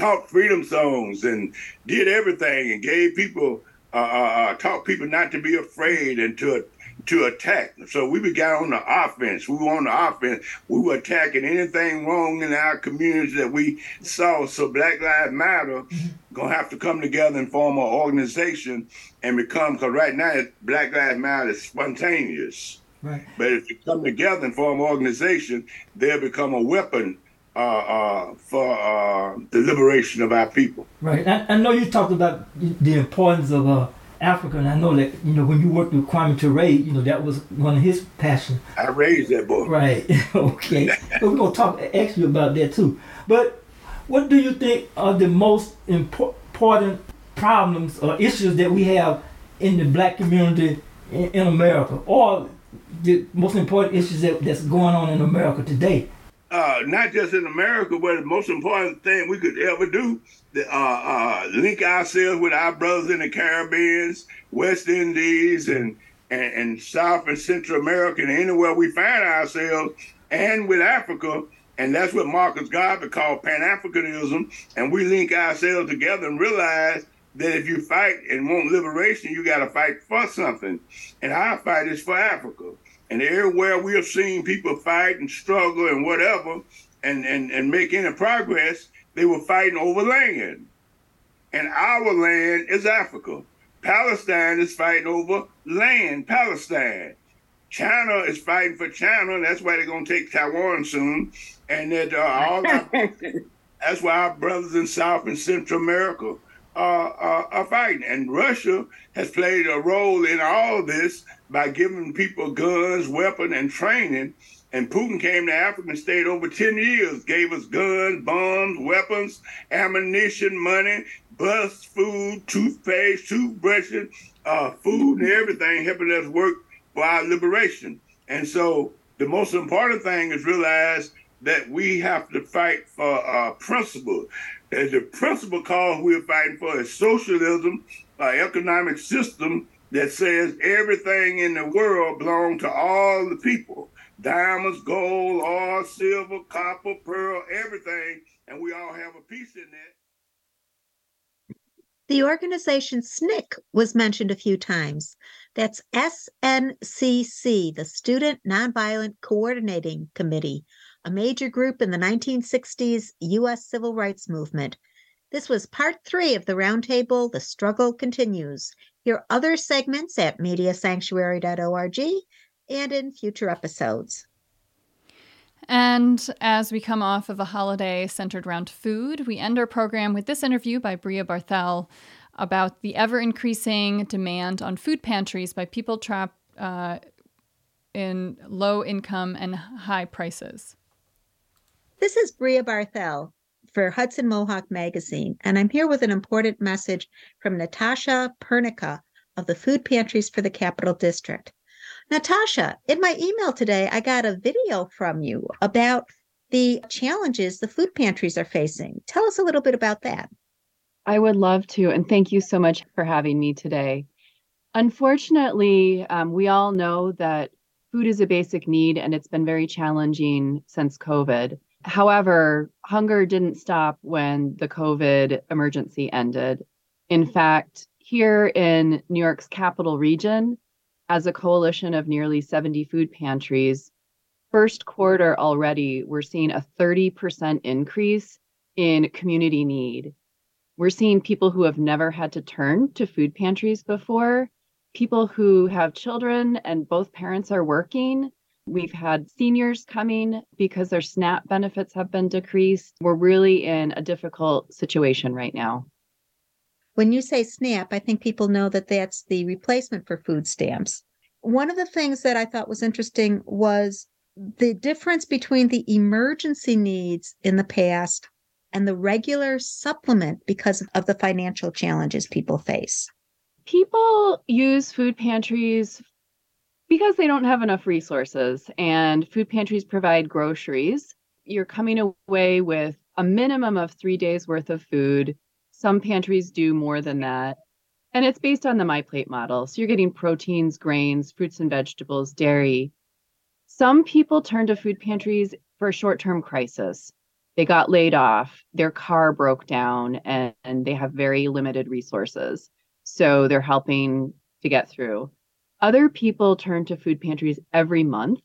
taught freedom songs and did everything and gave people uh, uh, taught people not to be afraid and to to attack. So we began on the offense. We were on the offense. We were attacking anything wrong in our community that we saw. So Black Lives Matter gonna have to come together and form an organization and become. Because right now, Black Lives Matter is spontaneous. Right. But if you come together and form an organization, they'll become a weapon uh, uh, for uh, the liberation of our people. Right. I, I know you talked about the importance of uh, Africa, and I know that you know when you worked with Kwame Ture, you know that was one of his passions. I raised that boy. Right. *laughs* okay. but we're gonna talk actually about that too. But what do you think are the most important problems or issues that we have in the black community in, in America, or the most important issues that, that's going on in America today? Uh, not just in America, but the most important thing we could ever do, uh, uh, link ourselves with our brothers in the Caribbean, West Indies, and, and, and South and Central America, and anywhere we find ourselves, and with Africa. And that's what Marcus Garvey called Pan Africanism. And we link ourselves together and realize that if you fight and want liberation, you got to fight for something. And our fight is for Africa. And everywhere we have seen people fight and struggle and whatever and, and, and make any progress, they were fighting over land. And our land is Africa. Palestine is fighting over land, Palestine. China is fighting for China. and That's why they're going to take Taiwan soon. And that uh, all our, *laughs* that's why our brothers in South and Central America are, are, are fighting. And Russia has played a role in all this by giving people guns, weapons, and training. And Putin came to Africa and stayed over 10 years, gave us guns, bombs, weapons, ammunition, money, bus, food, toothpaste, toothbrushes, uh, food, and everything, helping us work for our liberation. And so the most important thing is realize that we have to fight for a principle. And the principal cause we're fighting for is socialism, an economic system that says everything in the world belongs to all the people diamonds, gold, oil, silver, copper, pearl, everything. And we all have a piece in that. The organization SNCC was mentioned a few times. That's SNCC, the Student Nonviolent Coordinating Committee, a major group in the 1960s U.S. Civil Rights Movement. This was part three of the roundtable. The struggle continues. Hear other segments at mediasanctuary.org and in future episodes. And as we come off of a holiday centered around food, we end our program with this interview by Bria Barthel about the ever increasing demand on food pantries by people trapped uh, in low income and high prices. This is Bria Barthel for Hudson Mohawk Magazine, and I'm here with an important message from Natasha Pernicka of the Food Pantries for the Capital District. Natasha, in my email today, I got a video from you about the challenges the food pantries are facing. Tell us a little bit about that. I would love to, and thank you so much for having me today. Unfortunately, um, we all know that food is a basic need and it's been very challenging since COVID. However, hunger didn't stop when the COVID emergency ended. In fact, here in New York's capital region, as a coalition of nearly 70 food pantries, first quarter already, we're seeing a 30% increase in community need. We're seeing people who have never had to turn to food pantries before, people who have children and both parents are working We've had seniors coming because their SNAP benefits have been decreased. We're really in a difficult situation right now. When you say SNAP, I think people know that that's the replacement for food stamps. One of the things that I thought was interesting was the difference between the emergency needs in the past and the regular supplement because of the financial challenges people face. People use food pantries because they don't have enough resources and food pantries provide groceries, you're coming away with a minimum of three days worth of food. Some pantries do more than that. And it's based on the My Plate model. So you're getting proteins, grains, fruits and vegetables, dairy. Some people turn to food pantries for a short term crisis. They got laid off, their car broke down, and, and they have very limited resources. So they're helping to get through. Other people turn to food pantries every month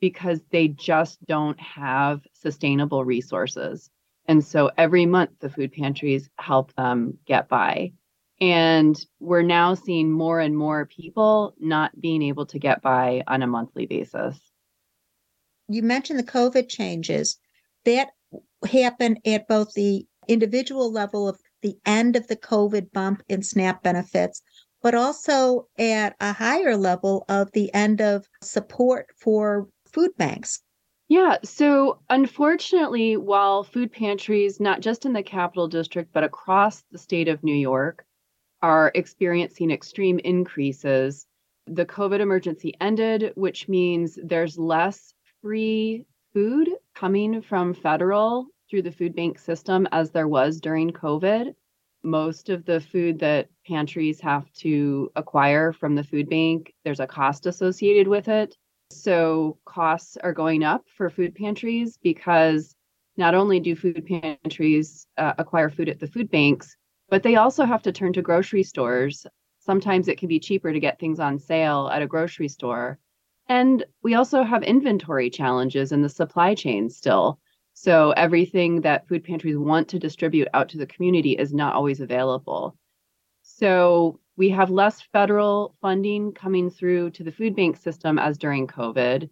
because they just don't have sustainable resources. And so every month, the food pantries help them get by. And we're now seeing more and more people not being able to get by on a monthly basis. You mentioned the COVID changes. That happened at both the individual level of the end of the COVID bump in SNAP benefits, but also at a higher level of the end of support for food banks. Yeah, so unfortunately, while food pantries, not just in the capital district, but across the state of New York, are experiencing extreme increases, the COVID emergency ended, which means there's less free food coming from federal through the food bank system as there was during COVID. Most of the food that pantries have to acquire from the food bank, there's a cost associated with it. So costs are going up for food pantries because not only do food pantries uh, acquire food at the food banks, but they also have to turn to grocery stores. Sometimes it can be cheaper to get things on sale at a grocery store. And we also have inventory challenges in the supply chain still. So everything that food pantries want to distribute out to the community is not always available. So we have less federal funding coming through to the food bank system as during COVID.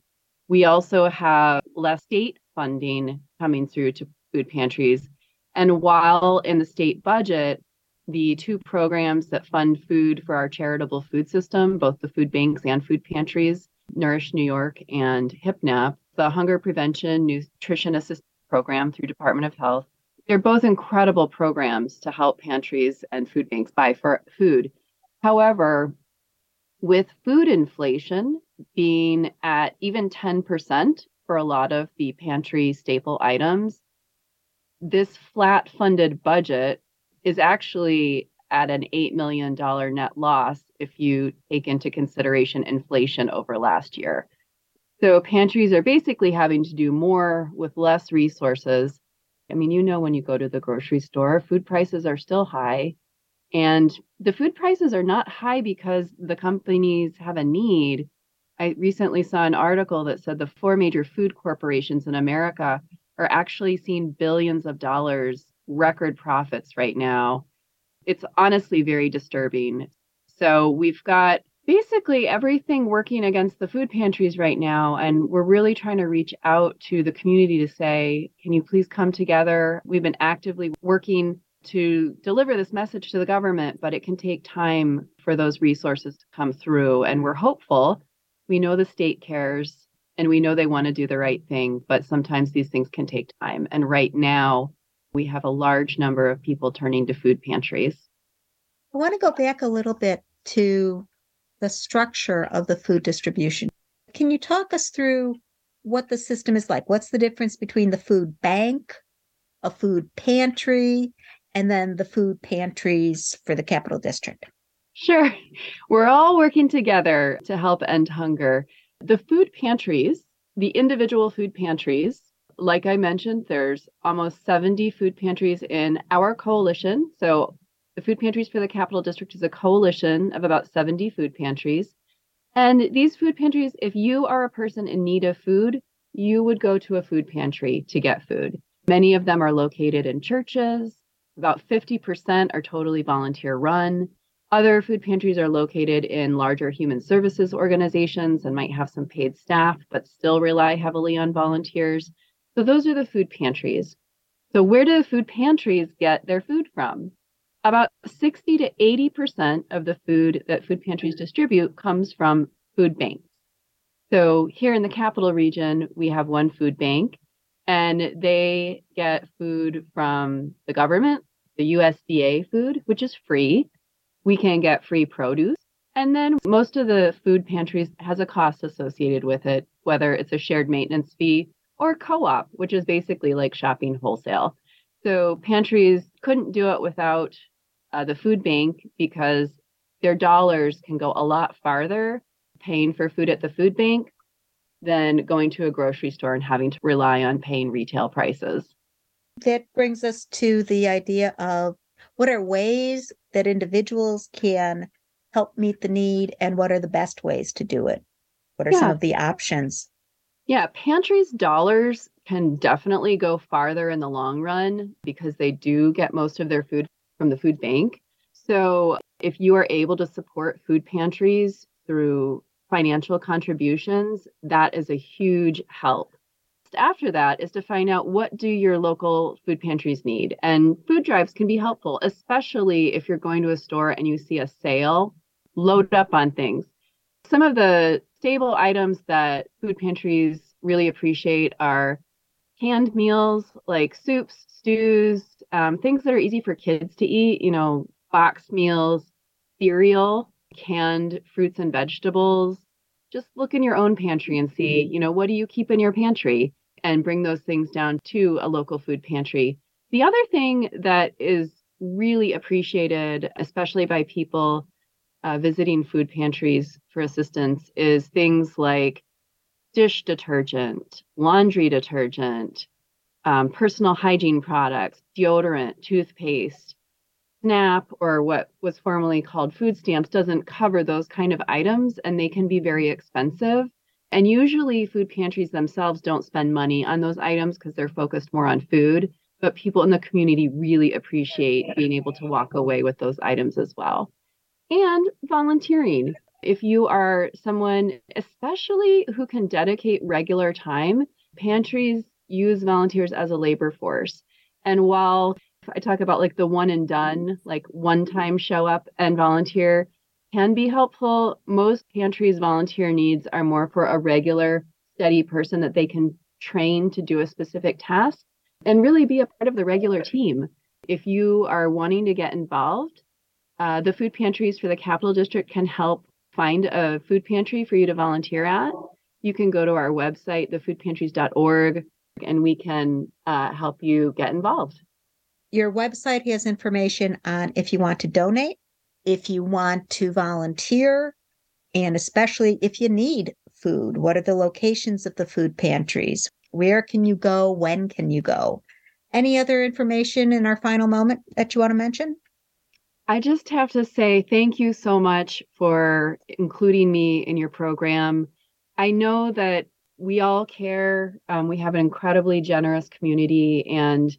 We also have less state funding coming through to food pantries. And while in the state budget, the two programs that fund food for our charitable food system, both the food banks and food pantries, Nourish New York and HIPNAP, the Hunger Prevention Nutrition Assistance Program through Department of Health, they're both incredible programs to help pantries and food banks buy for food However, with food inflation being at even 10% for a lot of the pantry staple items, this flat funded budget is actually at an $8 million net loss if you take into consideration inflation over last year. So pantries are basically having to do more with less resources. I mean, you know, when you go to the grocery store, food prices are still high. And the food prices are not high because the companies have a need. I recently saw an article that said the four major food corporations in America are actually seeing billions of dollars record profits right now. It's honestly very disturbing. So we've got basically everything working against the food pantries right now. And we're really trying to reach out to the community to say, can you please come together? We've been actively working to deliver this message to the government, but it can take time for those resources to come through. And we're hopeful. We know the state cares and we know they want to do the right thing, but sometimes these things can take time. And right now, we have a large number of people turning to food pantries. I want to go back a little bit to the structure of the food distribution. Can you talk us through what the system is like? What's the difference between the food bank, a food pantry, and then the food pantries for the capital district. Sure. We're all working together to help end hunger. The food pantries, the individual food pantries, like I mentioned, there's almost 70 food pantries in our coalition. So the Food Pantries for the Capital District is a coalition of about 70 food pantries. And these food pantries, if you are a person in need of food, you would go to a food pantry to get food. Many of them are located in churches, about 50% are totally volunteer run. Other food pantries are located in larger human services organizations and might have some paid staff, but still rely heavily on volunteers. So those are the food pantries. So where do the food pantries get their food from? About 60 to 80% of the food that food pantries distribute comes from food banks. So here in the capital region, we have one food bank and they get food from the government, the USDA food, which is free. We can get free produce. And then most of the food pantries has a cost associated with it, whether it's a shared maintenance fee or co-op, which is basically like shopping wholesale. So pantries couldn't do it without uh, the food bank because their dollars can go a lot farther paying for food at the food bank than going to a grocery store and having to rely on paying retail prices. That brings us to the idea of what are ways that individuals can help meet the need and what are the best ways to do it? What are yeah. some of the options? Yeah, pantries dollars can definitely go farther in the long run because they do get most of their food from the food bank. So if you are able to support food pantries through financial contributions, that is a huge help. After that is to find out what do your local food pantries need. And food drives can be helpful, especially if you're going to a store and you see a sale, load up on things. Some of the staple items that food pantries really appreciate are canned meals like soups, stews, um, things that are easy for kids to eat, you know, boxed meals, cereal, canned fruits and vegetables. Just look in your own pantry and see, you know, what do you keep in your pantry and bring those things down to a local food pantry. The other thing that is really appreciated, especially by people uh, visiting food pantries for assistance, is things like dish detergent, laundry detergent, um, personal hygiene products, deodorant, toothpaste. SNAP, or what was formerly called food stamps, doesn't cover those kind of items and they can be very expensive. And usually, food pantries themselves don't spend money on those items because they're focused more on food. But people in the community really appreciate being able to walk away with those items as well. And volunteering if you are someone, especially who can dedicate regular time, pantries use volunteers as a labor force. And while I talk about like the one and done, like one time show up and volunteer can be helpful, most pantries' volunteer needs are more for a regular, steady person that they can train to do a specific task and really be a part of the regular team. If you are wanting to get involved, uh, the food pantries for the Capital District can help find a food pantry for you to volunteer at, you can go to our website, thefoodpantries.org, and we can uh, help you get involved. Your website has information on if you want to donate, if you want to volunteer, and especially if you need food. What are the locations of the food pantries? Where can you go? When can you go? Any other information in our final moment that you want to mention? I just have to say thank you so much for including me in your program. I know that we all care. Um, we have an incredibly generous community, and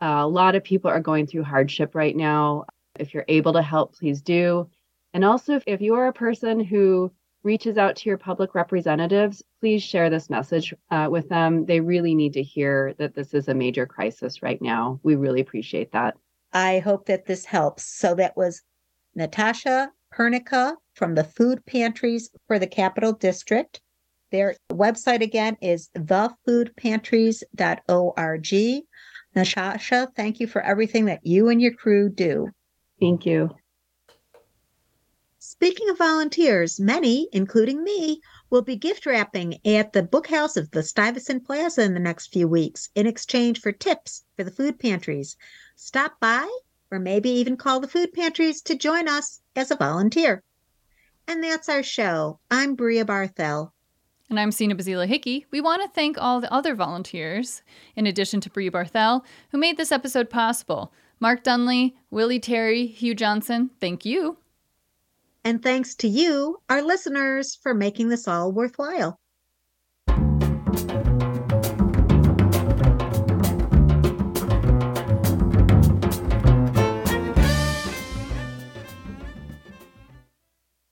uh, a lot of people are going through hardship right now. If you're able to help, please do. And also, if, if you are a person who reaches out to your public representatives, please share this message uh, with them. They really need to hear that this is a major crisis right now. We really appreciate that. I hope that this helps. So that was Natasha Pernicka from the Food Pantries for the Capital District. Their website again is thefoodpantries.org. Natasha, thank you for everything that you and your crew do. Thank you. Speaking of volunteers, many, including me, will be gift wrapping at the bookhouse of the Stuyvesant Plaza in the next few weeks in exchange for tips for the food pantries stop by, or maybe even call the food pantries to join us as a volunteer. And that's our show. I'm Bria Barthel. And I'm Sina Bazila Hickey. We want to thank all the other volunteers, in addition to Bria Barthel, who made this episode possible. Mark Dunlea, Willie Terry, Hugh Johnson, thank you. And thanks to you, our listeners, for making this all worthwhile.